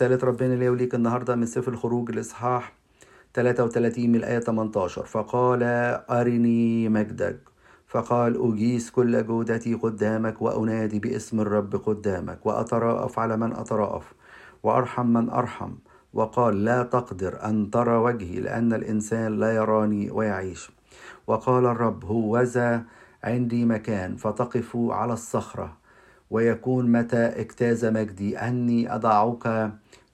تالت ربنا ليه وليك النهاردة من سفر الخروج الإصحاح 33 من الآية 18 فقال أرني مجدك. فقال أجيس كل جودتي قدامك وأنادي باسم الرب قدامك وأتراءف على من أتراءف وأرحم من أرحم. وقال لا تقدر أن ترى وجهي لأن الإنسان لا يراني ويعيش. وقال الرب هوذا عندي مكان فتقف على الصخرة ويكون متى اجتاز مجدي أني أضعك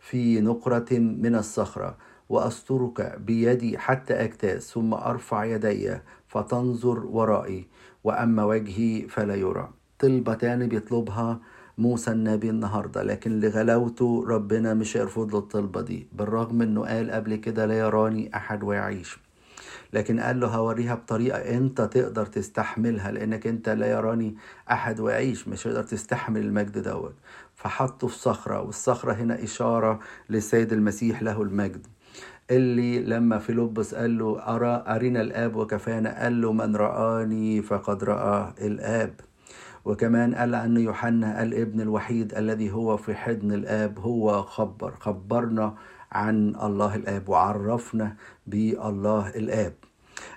في نقرة من الصخرة وأسترك بيدي حتى أجتاز ثم أرفع يدي فتنظر ورائي وأما وجهي فلا يرى. طلبة تاني بيطلبها موسى النبي النهارده لكن لغلاوته ربنا مش هيرفض له الطلبة دي. بالرغم إنه قال قبل كده لا يراني أحد ويعيش. لكن قال له هوريها بطريقة انت تقدر تستحملها لأنك انت لا يراني أحد ويعيش مش هتقدر تستحمل المجد دوت. فحطه في صخرة والصخرة هنا إشارة للسيد المسيح له المجد. اللي لما فيلبس قال له أرى أرنا الآب وكفانا؟ قال له من رآني فقد رأى الآب. وكمان قال عن يوحنا الابن الوحيد الذي هو في حضن الآب هو خبر خبرنا عن الله الآب وعرفنا بالله الآب.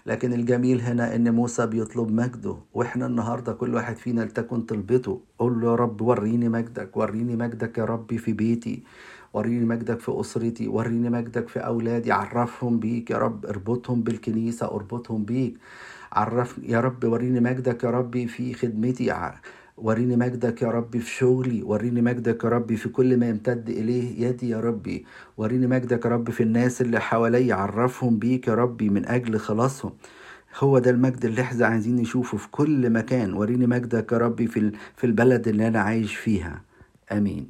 لكن الجميل هنا إن موسى بيطلب مجده وإحنا النهارده كل واحد فينا لتكن طلبته. قول له يا رب وريني مجدك وريني مجدك يا ربي في بيتي وريني مجدك في أسرتي وريني مجدك في أولادي. عرفهم بيك يا رب اربطهم بالكنيسة اربطهم بيك. عرفني يا رب وريني مجدك يا ربي في خدمتي. وريني مجدك يا ربي في شغلي وريني مجدك يا ربي في كل ما يمتد إليه يدي يا ربي. وريني مجدك يا ربي في الناس اللي حواليا عرفهم بيك يا ربي من أجل خلاصهم. هو ده المجد اللي إحنا عايزين نشوفه في كل مكان. وريني مجدك يا ربي في البلد اللي أنا عايش فيها. آمين.